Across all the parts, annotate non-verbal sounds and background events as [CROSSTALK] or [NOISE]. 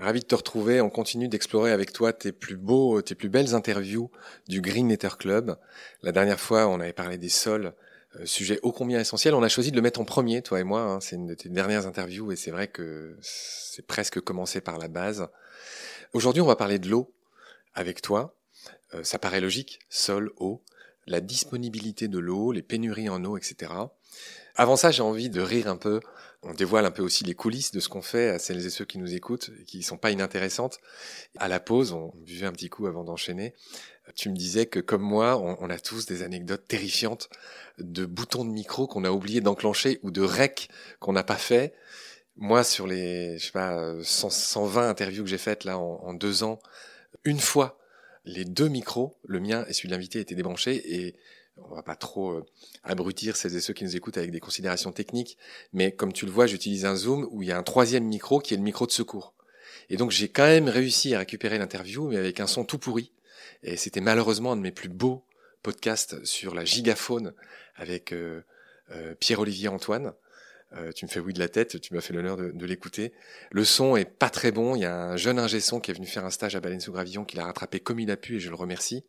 Ravi de te retrouver. On continue d'explorer avec toi tes plus beaux, tes plus belles interviews du Green Nether Club. La dernière fois, on avait parlé des sols, euh, sujet ô combien essentiel. On a choisi de le mettre en premier, toi et moi. Hein. C'est une de tes dernières interviews et c'est vrai que c'est presque commencé par la base. Aujourd'hui, on va parler de l'eau avec toi. Euh, ça paraît logique, sol, eau, la disponibilité de l'eau, les pénuries en eau, etc. Avant ça, j'ai envie de rire un peu on dévoile un peu aussi les coulisses de ce qu'on fait à celles et ceux qui nous écoutent et qui sont pas inintéressantes. À la pause, on buvait un petit coup avant d'enchaîner. Tu me disais que comme moi, on, a tous des anecdotes terrifiantes de boutons de micro qu'on a oublié d'enclencher ou de rec qu'on n'a pas fait. Moi, sur les, je sais pas, 120 interviews que j'ai faites là en, en deux ans, une fois, les deux micros, le mien et celui de l'invité, étaient débranchés et on va pas trop euh, abrutir celles et ceux qui nous écoutent avec des considérations techniques, mais comme tu le vois, j'utilise un zoom où il y a un troisième micro qui est le micro de secours. Et donc j'ai quand même réussi à récupérer l'interview, mais avec un son tout pourri. Et c'était malheureusement un de mes plus beaux podcasts sur la gigaphone avec euh, euh, Pierre-Olivier Antoine. Euh, tu me fais oui de la tête, tu m'as fait l'honneur de, l'écouter. Le son est pas très bon. Il y a un jeune ingé son qui est venu faire un stage à Baleine sous Gravillon qui l'a rattrapé comme il a pu et je le remercie.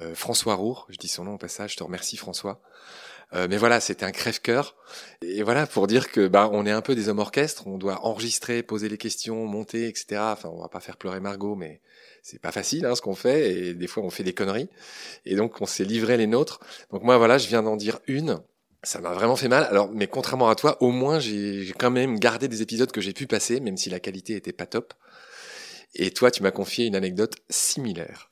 Euh, François Roure, je dis son nom au passage, je te remercie François. Euh, mais voilà, c'était un crève-cœur. Et voilà, pour dire que bah on est un peu des hommes orchestres, on doit enregistrer, poser les questions, monter, etc. Enfin, on va pas faire pleurer Margot, mais c'est pas facile hein, ce qu'on fait et des fois on fait des conneries. Et donc on s'est livré les nôtres. Donc moi voilà, je viens d'en dire une ça m'a vraiment fait mal. Alors, mais contrairement à toi, au moins j'ai quand même gardé des épisodes que j'ai pu passer, même si la qualité était pas top. Et toi, tu m'as confié une anecdote similaire.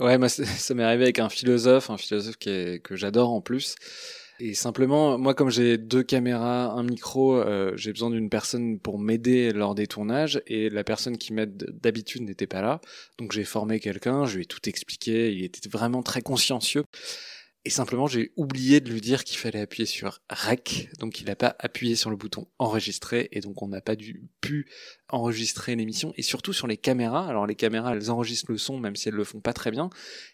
Ouais, moi ça m'est arrivé avec un philosophe, un philosophe que j'adore en plus. Et simplement, moi, comme j'ai deux caméras, un micro, euh, j'ai besoin d'une personne pour m'aider lors des tournages. Et la personne qui m'aide d'habitude n'était pas là. Donc j'ai formé quelqu'un, je lui ai tout expliqué. Il était vraiment très consciencieux. Et simplement, j'ai oublié de lui dire qu'il fallait appuyer sur REC, donc il n'a pas appuyé sur le bouton enregistrer, et donc on n'a pas dû, pu enregistrer l'émission. Et surtout sur les caméras, alors les caméras, elles enregistrent le son, même si elles le font pas très bien.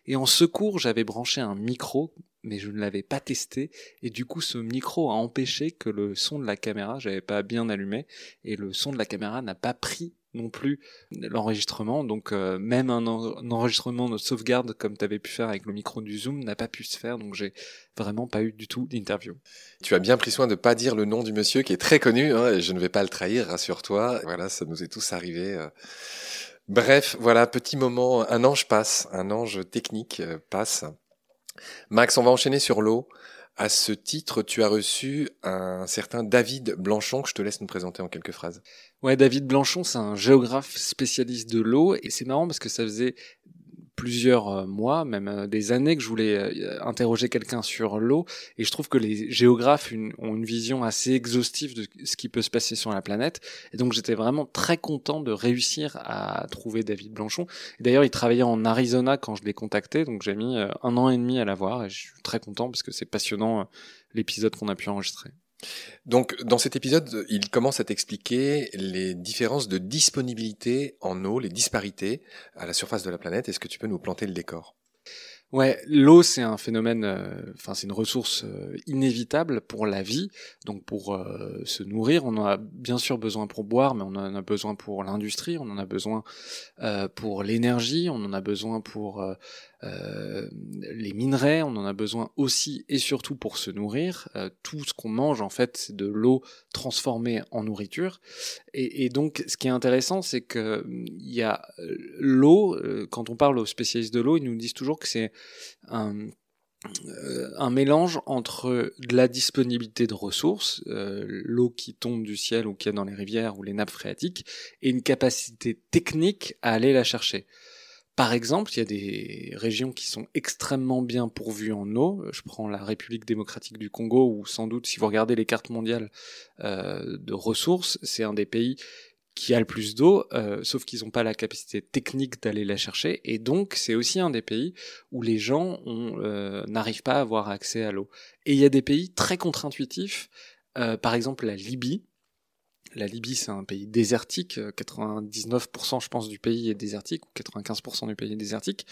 Et en secours, j'avais branché un micro, mais je ne l'avais pas testé, et du coup, ce micro a empêché que le son de la caméra, j'avais pas bien allumé, et le son de la caméra n'a pas pris non plus l'enregistrement. Donc euh, même un, enregistrement de sauvegarde comme tu avais pu faire avec le micro du Zoom n'a pas pu se faire. Donc j'ai vraiment pas eu du tout d'interview. Tu as bien pris soin de pas dire le nom du monsieur qui est très connu. Hein, et je ne vais pas le trahir, rassure-toi. Voilà, ça nous est tous arrivé. Euh. Bref, voilà, petit moment. Un ange passe, un ange technique euh, passe. Max, on va enchaîner sur l'eau. À ce titre, tu as reçu un certain David Blanchon que je te laisse nous présenter en quelques phrases. Ouais, David Blanchon, c'est un géographe spécialiste de l'eau et c'est marrant parce que ça faisait plusieurs euh, mois, même euh, des années que je voulais euh, interroger quelqu'un sur l'eau. Et je trouve que les géographes ont une vision assez exhaustive de ce qui peut se passer sur la planète. Et donc j'étais vraiment très content de réussir à trouver David Blanchon. D'ailleurs, il travaillait en Arizona quand je l'ai contacté, donc j'ai mis un an et demi à l'avoir et je suis très content parce que c'est passionnant l'épisode qu'on a pu enregistrer. Donc, dans cet épisode, il commence à t'expliquer les différences de disponibilité en eau, les disparités à la surface de la planète. Est-ce que tu peux nous planter le décor? Ouais, l'eau c'est un phénomène, euh, enfin c'est une ressource euh, inévitable pour la vie. Donc pour euh, se nourrir, on en a bien sûr besoin pour boire, mais on en a besoin pour l'industrie, on en a besoin pour l'énergie, on en a besoin pour les minerais, on en a besoin aussi et surtout pour se nourrir. Tout ce qu'on mange, en fait, c'est de l'eau transformée en nourriture. Et, donc, ce qui est intéressant, c'est que il y a l'eau. quand on parle aux spécialistes de l'eau, ils nous disent toujours que c'est un un mélange entre de la disponibilité de ressources, l'eau qui tombe du ciel ou qui est dans les rivières ou les nappes phréatiques, et une capacité technique à aller la chercher. Par exemple, il y a des régions qui sont extrêmement bien pourvues en eau. Je prends la République démocratique du Congo, où sans doute, si vous regardez les cartes mondiales euh, de ressources, c'est un des pays qui a le plus d'eau, euh, sauf qu'ils n'ont pas la capacité technique d'aller la chercher. Et donc, c'est aussi un des pays où les gens euh, n'arrivent pas à avoir accès à l'eau. Et il y a des pays très contre-intuitifs, par exemple la Libye, la Libye, c'est un pays désertique. 99% je pense du pays est désertique, ou 95% du pays est désertique.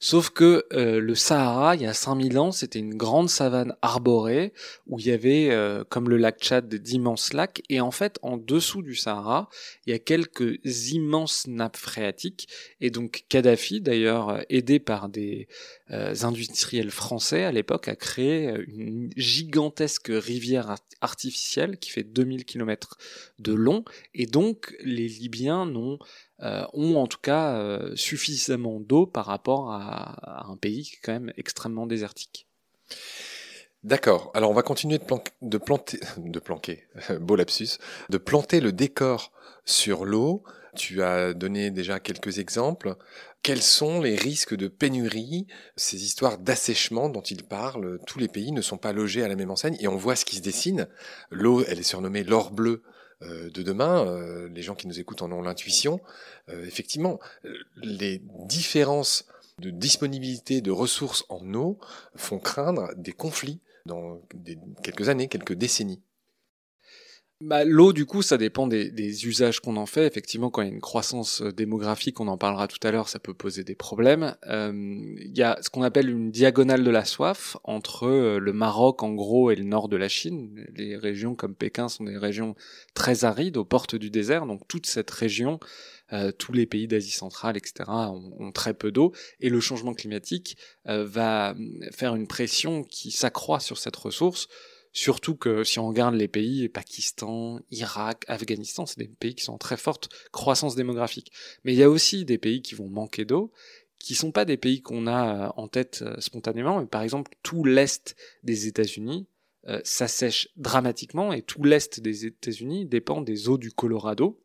Sauf que euh, le Sahara, il y a 5000 ans, c'était une grande savane arborée où il y avait, euh, comme le lac Tchad, d'immenses lacs. Et en fait, en dessous du Sahara, il y a quelques immenses nappes phréatiques. Et donc Kadhafi, d'ailleurs, aidé par des euh, industriels français à l'époque, a créé une gigantesque rivière artificielle qui fait 2000 km de long. Et donc, les Libyens n'ont euh, ont en tout cas euh, suffisamment d'eau par rapport à, un pays qui est quand même extrêmement désertique. D'accord. Alors on va continuer de, de planter, [LAUGHS] de planquer, [LAUGHS] beau lapsus, de planter le décor sur l'eau. Tu as donné déjà quelques exemples. Quels sont les risques de pénurie, ces histoires d'assèchement dont il parle Tous les pays ne sont pas logés à la même enseigne et on voit ce qui se dessine. L'eau, elle est surnommée l'or bleu euh, de demain, euh, les gens qui nous écoutent en ont l'intuition, euh, effectivement, les différences de disponibilité de ressources en eau font craindre des conflits dans quelques années, quelques décennies. Bah, l'eau, du coup, ça dépend des, usages qu'on en fait. Effectivement, quand il y a une croissance euh, démographique, on en parlera tout à l'heure, ça peut poser des problèmes. Euh, il y a ce qu'on appelle une diagonale de la soif entre euh, le Maroc, en gros, et le nord de la Chine. Les régions comme Pékin sont des régions très arides, aux portes du désert. Donc toute cette région, tous les pays d'Asie centrale, etc., ont, très peu d'eau. Et le changement climatique va faire une pression qui s'accroît sur cette ressource Surtout que si on regarde les pays, Pakistan, Irak, Afghanistan, c'est des pays qui sont en très forte croissance démographique. Mais il y a aussi des pays qui vont manquer d'eau, qui sont pas des pays qu'on a euh, en tête euh, spontanément, mais par exemple tout l'est des États-Unis euh, s'assèche dramatiquement et tout l'est des États-Unis dépend des eaux du Colorado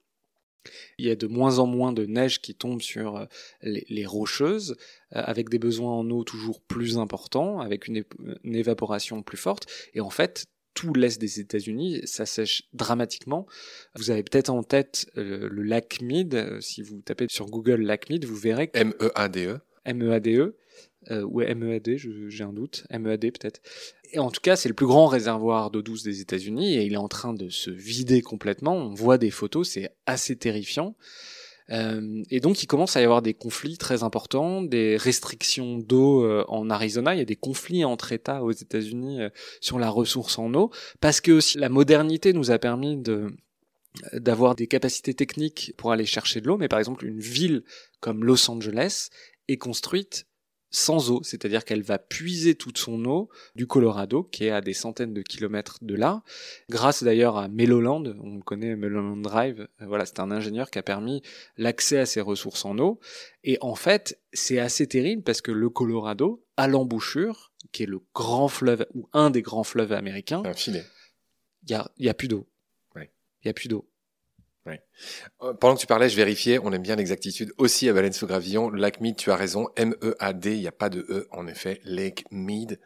il y a de moins en moins de neige qui tombe sur euh, les, rocheuses, euh, avec des besoins en eau toujours plus importants, avec une, évaporation plus forte. Et en fait, tout l'est des États-Unis s'assèche dramatiquement. Vous avez peut-être en tête euh, le lac Mead. Si vous tapez sur Google lac Mead, vous verrez. M-E-A-D-E. M-E-A-D-E. Ou M-E-A-D, j'ai un doute. M-E-A-D peut-être. Et en tout cas, c'est le plus grand réservoir d'eau douce des États-Unis et il est en train de se vider complètement. On voit des photos, c'est assez terrifiant. Euh, et donc, il commence à y avoir des conflits très importants, des restrictions d'eau euh, en Arizona. Il y a des conflits entre États aux États-Unis euh, sur la ressource en eau, parce que aussi la modernité nous a permis de d'avoir des capacités techniques pour aller chercher de l'eau, mais par exemple une ville comme Los Angeles est construite sans eau, c'est-à-dire qu'elle va puiser toute son eau du Colorado, qui est à des centaines de kilomètres de là, grâce d'ailleurs à Meloland, on connaît Meloland Drive, euh, voilà, c'est un ingénieur qui a permis l'accès à ces ressources en eau, et en fait, c'est assez terrible parce que le Colorado, à l'embouchure, qui est le grand fleuve, ou un des grands fleuves américains, il y a, y a plus d'eau. Il y a plus d'eau. Euh, pendant que tu parlais, je vérifiais, on aime bien l'exactitude aussi à Baleine sous Gravillon. Lac Mead, tu as raison, M-E-A-D, il n'y a pas de E en effet, Lake Mead.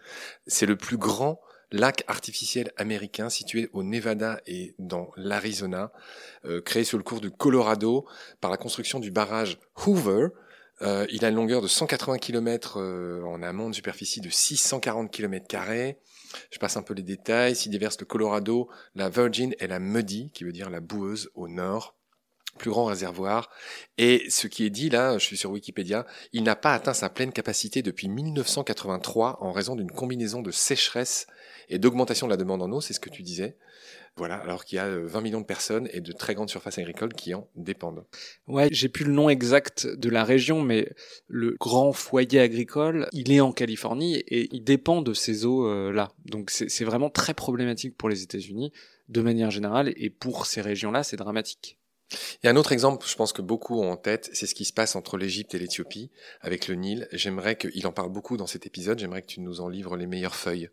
C'est le plus grand lac artificiel américain situé au Nevada et dans l'Arizona, euh, créé sur le cours du Colorado par la construction du barrage Hoover. Euh, il a une longueur de 180 km en amont, de superficie de 640 km carrés. Je passe un peu les détails. S'y déverse le Colorado, la Virgin et la Muddy, qui veut dire la boueuse au nord plus grand réservoir. Et ce qui est dit là, je suis sur Wikipédia, il n'a pas atteint sa pleine capacité depuis 1983 en raison d'une combinaison de sécheresse et d'augmentation de la demande en eau, c'est ce que tu disais. Voilà, alors qu'il y a 20 euh, millions de personnes et de très grandes surfaces agricoles qui en dépendent. Ouais, j'ai plus le nom exact de la région, mais le grand foyer agricole, il est en Californie et il dépend de ces eaux-là. Donc c'est vraiment très problématique pour les États-Unis de manière générale et pour ces régions-là, c'est dramatique. Il y a un autre exemple, je pense que beaucoup ont en tête, c'est ce qui se passe entre l'Égypte et l'Éthiopie avec le Nil. J'aimerais qu'il en parle beaucoup dans cet épisode, j'aimerais que tu nous en livres les meilleures feuilles.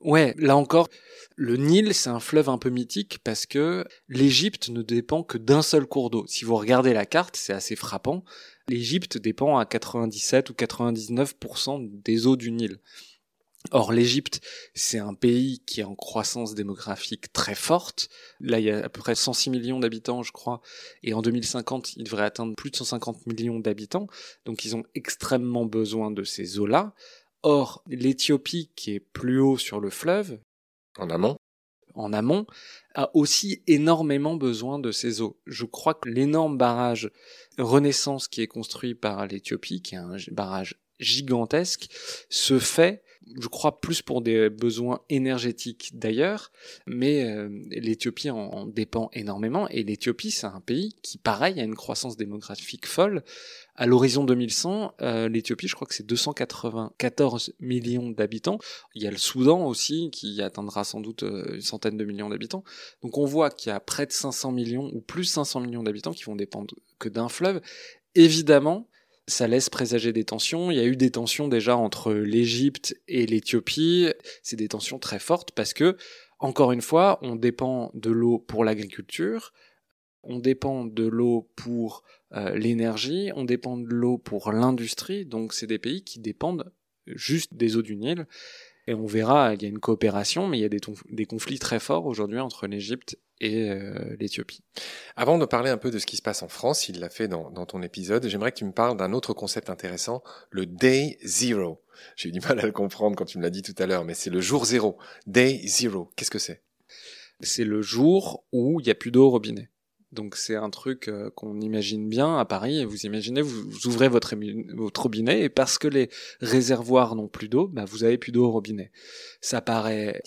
Ouais, là encore, le Nil, c'est un fleuve un peu mythique parce que l'Égypte ne dépend que d'un seul cours d'eau. Si vous regardez la carte, c'est assez frappant. L'Égypte dépend à 97 ou 99% des eaux du Nil. Or, l'Égypte, c'est un pays qui est en croissance démographique très forte. Là, il y a à peu près 106 millions d'habitants, je crois. Et en 2050, il devrait atteindre plus de 150 millions d'habitants. Donc, ils ont extrêmement besoin de ces eaux-là. Or, l'Éthiopie, qui est plus haut sur le fleuve, en amont, en amont, a aussi énormément besoin de ces eaux. Je crois que l'énorme barrage Renaissance qui est construit par l'Éthiopie, qui est un barrage gigantesque, se fait je crois plus pour des besoins énergétiques d'ailleurs, mais euh, l'Éthiopie en, dépend énormément et l'Éthiopie c'est un pays qui pareil a une croissance démographique folle. À l'horizon 2100, euh, l'Éthiopie je crois que c'est 294 millions d'habitants. Il y a le Soudan aussi qui atteindra sans doute euh, une centaine de millions d'habitants. Donc on voit qu'il y a près de 500 millions ou plus 500 millions d'habitants qui vont dépendre que d'un fleuve. Évidemment, ça laisse présager des tensions. Il y a eu des tensions déjà entre l'Égypte et l'Éthiopie. C'est des tensions très fortes parce que, encore une fois, on dépend de l'eau pour l'agriculture, on dépend de l'eau pour euh, l'énergie, on dépend de l'eau pour l'industrie. Donc, c'est des pays qui dépendent juste des eaux du Nil. Et on verra, il y a une coopération, mais il y a des, des conflits très forts aujourd'hui entre l'Égypte et euh, l'Éthiopie. Avant de parler un peu de ce qui se passe en France, il l'a fait dans, dans, ton épisode, j'aimerais que tu me parles d'un autre concept intéressant, le Day Zero. J'ai eu du mal à le comprendre quand tu me l'as dit tout à l'heure, mais c'est le jour zéro. Day Zero, qu'est-ce que c'est? C'est le jour où il n'y a plus d'eau au robinet. Donc c'est un truc euh, qu'on imagine bien à Paris. Vous imaginez, vous, ouvrez votre, votre, robinet et parce que les réservoirs n'ont plus d'eau, bah vous avez plus d'eau au robinet. Ça paraît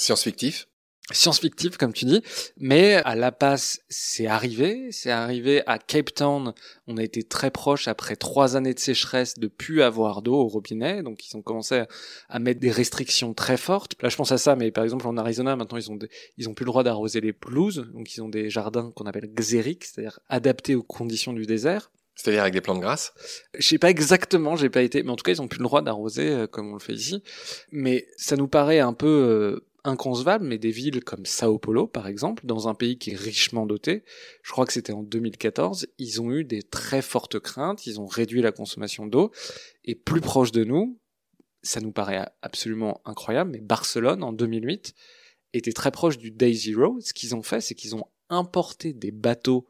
science-fictif science-fictive comme tu dis, mais à La Paz c'est arrivé, c'est arrivé à Cape Town, on a été très proche après trois années de sécheresse de plus avoir d'eau au robinet, donc ils ont commencé à, mettre des restrictions très fortes. Là je pense à ça, mais par exemple en Arizona maintenant ils ont ils ont plus le droit d'arroser les pelouses, donc ils ont des jardins qu'on appelle xériques, c'est-à-dire adaptés aux conditions du désert. C'est-à-dire avec des plantes grasses? Je sais pas exactement, j'ai pas été, mais en tout cas ils ont plus le droit d'arroser euh, comme on le fait ici. Mais ça nous paraît un peu euh, inconcevable, mais des villes comme Sao Paulo, par exemple, dans un pays qui est richement doté, je crois que c'était en 2014, ils ont eu des très fortes craintes, ils ont réduit la consommation d'eau, et plus proche de nous, ça nous paraît absolument incroyable, mais Barcelone, en 2008, était très proche du Day Zero. Ce qu'ils ont fait, c'est qu'ils ont importé des bateaux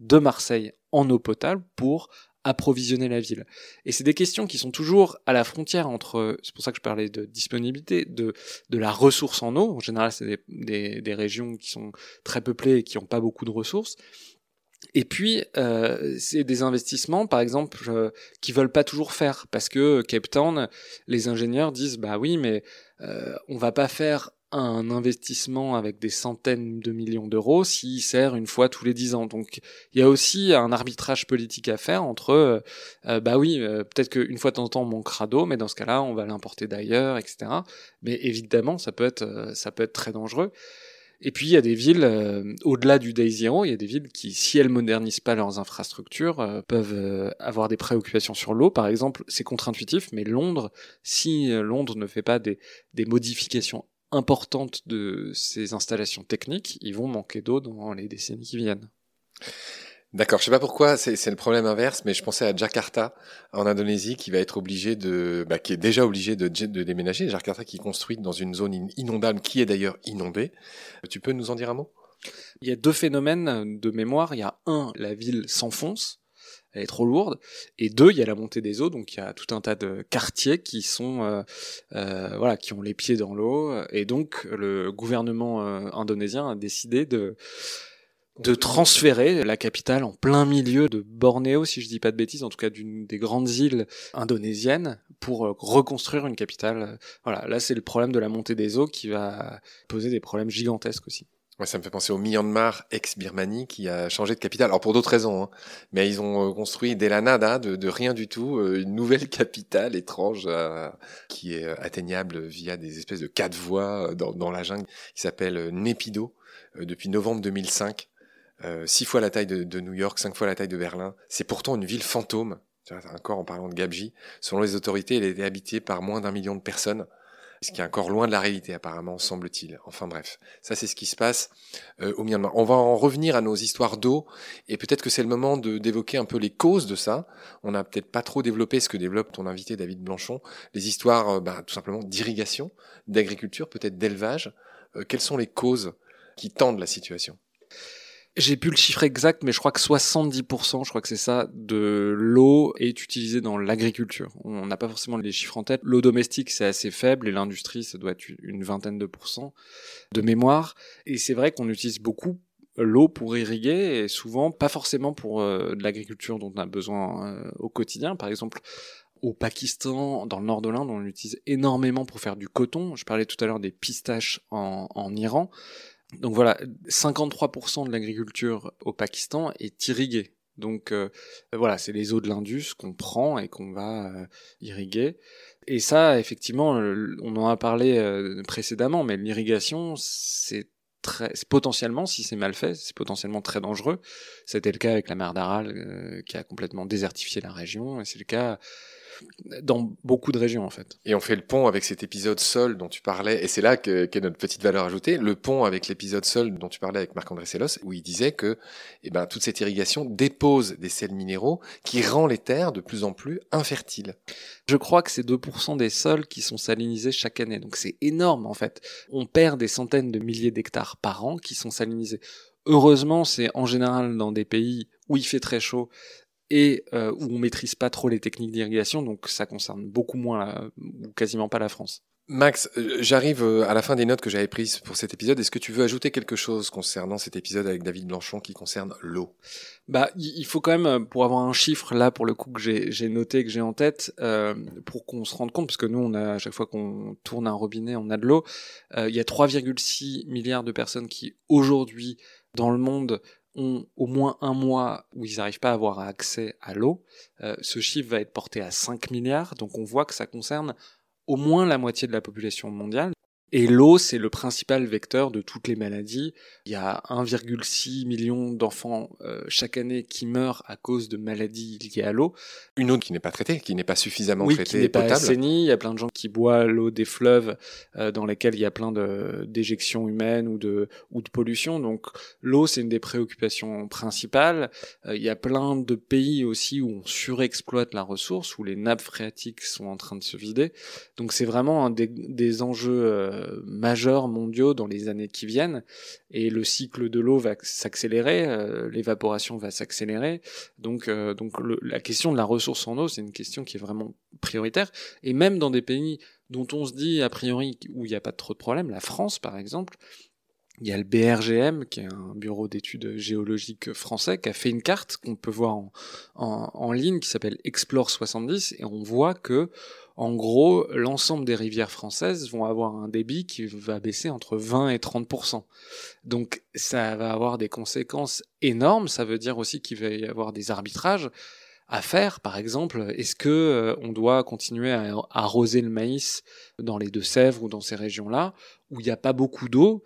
de Marseille en eau potable pour approvisionner la ville. Et c'est des questions qui sont toujours à la frontière entre, c'est pour ça que je parlais de disponibilité, de, de la ressource en eau. En général, c'est des, des, des, régions qui sont très peuplées et qui n'ont pas beaucoup de ressources. Et puis, euh, c'est des investissements, par exemple, euh, qui veulent pas toujours faire, parce que Cape Town, les ingénieurs disent, bah oui, mais euh, on va pas faire un investissement avec des centaines de millions d'euros s'il sert une fois tous les dix ans. Donc il y a aussi un arbitrage politique à faire entre, euh, euh, bah oui, euh, peut-être qu'une fois de temps en temps on manquera d'eau, mais dans ce cas-là on va l'importer d'ailleurs, etc. Mais évidemment ça peut être, ça peut être très dangereux. Et puis il y a des villes, au-delà du Day Zero, il y a des villes qui, si elles modernisent pas leurs infrastructures, peuvent avoir des préoccupations sur l'eau. Par exemple, c'est contre-intuitif, mais Londres, si Londres ne fait pas des, des modifications importante de ces installations techniques, ils vont manquer d'eau dans les décennies qui viennent. D'accord, je sais pas pourquoi c'est le problème inverse, mais je pensais à Jakarta en Indonésie qui va être obligé de, bah, qui est déjà obligé de, de déménager. Jakarta qui est construite dans une zone inondable qui est d'ailleurs inondée. Tu peux nous en dire un mot? Il y a deux phénomènes de mémoire. Il y a un, la ville s'enfonce elle est trop lourde. Et deux, il y a la montée des eaux, donc il y a tout un tas de quartiers qui sont, euh, euh, voilà, qui ont les pieds dans l'eau. Et donc le gouvernement euh, indonésien a décidé de de transférer la capitale en plein milieu de Bornéo, si je dis pas de bêtises, en tout cas d'une des grandes îles indonésiennes, pour reconstruire une capitale. Voilà, là c'est le problème de la montée des eaux qui va poser des problèmes gigantesques aussi. Ouais, ça me fait penser au Myanmar, ex-Birmanie, qui a changé de capitale. Alors pour d'autres raisons, hein. mais ils ont euh, construit dès la nada, de, rien du tout, euh, une nouvelle [LAUGHS] capitale étrange euh, qui est atteignable via des espèces de quatre voies dans, la jungle, qui s'appelle Nepido, depuis novembre 2005. six fois la taille de, de, New York, cinq fois la taille de Berlin. C'est pourtant une ville fantôme. Encore en parlant de Gabji, selon les autorités, elle était habitée par moins d'un million de personnes ce qui est encore loin de la réalité apparemment, semble-t-il. Enfin bref, ça c'est ce qui se passe euh, au Myanmar. On va en revenir à nos histoires d'eau, et peut-être que c'est le moment d'évoquer un peu les causes de ça. On n'a peut-être pas trop développé ce que développe ton invité David Blanchon, les histoires euh, bah, tout simplement d'irrigation, d'agriculture, peut-être d'élevage. Euh, quelles sont les causes qui tendent la situation? J'ai plus le chiffre exact, mais je crois que 70%, je crois que c'est ça, de l'eau est utilisée dans l'agriculture. On n'a pas forcément les chiffres en tête. L'eau domestique, c'est assez faible, et l'industrie, ça doit être une vingtaine de pourcents de mémoire. Et c'est vrai qu'on utilise beaucoup l'eau pour irriguer, et souvent pas forcément pour euh, de l'agriculture dont on a besoin euh, au quotidien. Par exemple, au Pakistan, dans le nord de l'Inde, on l'utilise énormément pour faire du coton. Je parlais tout à l'heure des pistaches en, en Iran. Donc voilà, 53% de l'agriculture au Pakistan est irriguée. Donc euh, voilà, c'est les eaux de l'Indus qu'on prend et qu'on va euh, irriguer. Et ça, effectivement, on en a parlé euh, précédemment, mais l'irrigation, c'est très, potentiellement, si c'est mal fait, c'est potentiellement très dangereux. C'était le cas avec la mer d'Aral qui a complètement désertifié la région, et c'est le cas dans beaucoup de régions en fait. Et on fait le pont avec cet épisode sol dont tu parlais, et c'est là qu'est notre petite valeur ajoutée, le pont avec l'épisode sol dont tu parlais avec Marc-André Sellos, où il disait que eh ben, toute cette irrigation dépose des sels minéraux qui rend les terres de plus en plus infertiles. Je crois que c'est 2% des sols qui sont salinisés chaque année, donc c'est énorme en fait. On perd des centaines de milliers d'hectares par an qui sont salinisés. Heureusement, c'est en général dans des pays où il fait très chaud et euh, où on maîtrise pas trop les techniques d'irrigation, donc ça concerne beaucoup moins ou quasiment pas la France. Max, euh, j'arrive euh, à la fin des notes que j'avais prises pour cet épisode. Est-ce que tu veux ajouter quelque chose concernant cet épisode avec David Blanchon qui concerne l'eau? Bah, il faut quand même, pour avoir un chiffre là, pour le coup que j'ai noté, que j'ai en tête, euh, pour qu'on se rende compte, parce que nous, on a à chaque fois qu'on tourne un robinet, on a de l'eau. Euh, il y a 3,6 milliards de personnes qui aujourd'hui dans le monde ont au moins un mois où ils n'arrivent pas à avoir accès à l'eau. Euh, ce chiffre va être porté à 5 milliards, donc on voit que ça concerne au moins la moitié de la population mondiale. Et l'eau, c'est le principal vecteur de toutes les maladies. Il y a 1,6 million d'enfants euh, chaque année qui meurent à cause de maladies liées à l'eau. Une eau qui n'est pas traitée, qui n'est pas suffisamment oui, traitée, qui n'est pas assainie. Il y a plein de gens qui boivent l'eau des fleuves euh, dans lesquels il y a plein de d'éjections humaines ou de ou de pollution. Donc l'eau, c'est une des préoccupations principales. Euh, il y a plein de pays aussi où on surexploite la ressource, où les nappes phréatiques sont en train de se vider. Donc c'est vraiment un des, des enjeux euh, majeurs mondiaux dans les années qui viennent et le cycle de l'eau va s'accélérer, euh, l'évaporation va s'accélérer. Donc, euh, donc la question de la ressource en eau, c'est une question qui est vraiment prioritaire. Et même dans des pays dont on se dit a priori où il n'y a pas trop de problèmes, la France par exemple, il y a le BRGM, qui est un bureau d'études géologiques français, qui a fait une carte qu'on peut voir en, en, en ligne, qui s'appelle Explore 70, et on voit que en gros, l'ensemble des rivières françaises vont avoir un débit qui va baisser entre 20 et 30% Donc ça va avoir des conséquences énormes, ça veut dire aussi qu'il va y avoir des arbitrages à faire. Par exemple, est-ce que euh, on doit continuer à arroser le maïs dans les Deux-Sèvres ou dans ces régions-là où il n'y a pas beaucoup d'eau?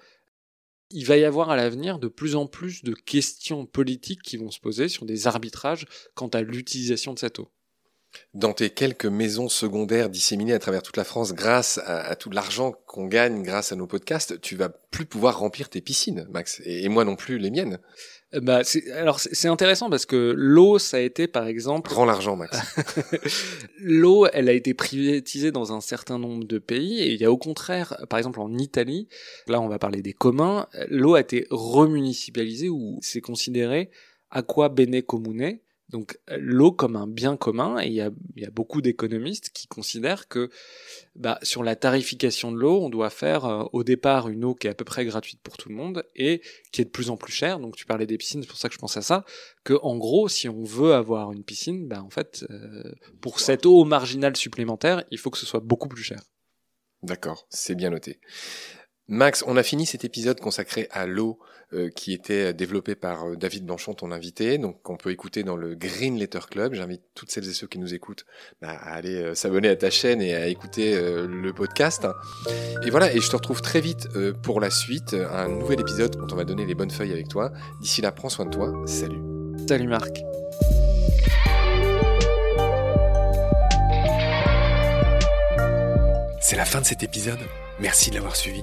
Il va y avoir à l'avenir de plus en plus de questions politiques qui vont se poser sur des arbitrages quant à l'utilisation de cette eau. Dans tes quelques maisons secondaires disséminées à travers toute la France grâce à, tout l'argent qu'on gagne grâce à nos podcasts, tu vas plus pouvoir remplir tes piscines, Max, et moi non plus les miennes. Euh, bah, alors c'est intéressant parce que l'eau, ça a été par exemple. Prends l'argent, Max. [LAUGHS] l'eau, elle a été privatisée dans un certain nombre de pays et il y a au contraire, par exemple en Italie, là on va parler des communs, l'eau a été remunicipalisée ou c'est considéré aqua bene comune, donc l'eau comme un bien commun, et il y a, beaucoup d'économistes qui considèrent que bah, sur la tarification de l'eau, on doit faire euh, au départ une eau qui est à peu près gratuite pour tout le monde et qui est de plus en plus chère. Donc tu parlais des piscines, c'est pour ça que je pense à ça. Que en gros, si on veut avoir une piscine, bah, en fait, euh, pour cette eau marginale supplémentaire, il faut que ce soit beaucoup plus cher. D'accord, c'est bien noté. Max, on a fini cet épisode consacré à l'eau euh, qui était développé par euh, David Blanchon, ton invité, donc qu'on peut écouter dans le Green Letter Club. J'invite toutes celles et ceux qui nous écoutent bah, à aller euh, s'abonner à ta chaîne et à écouter le podcast. Et voilà, et je te retrouve très vite pour la suite, un nouvel épisode quand on va donner les bonnes feuilles avec toi. D'ici là, prends soin de toi. Salut. Salut Marc. C'est la fin de cet épisode. Merci de l'avoir suivi.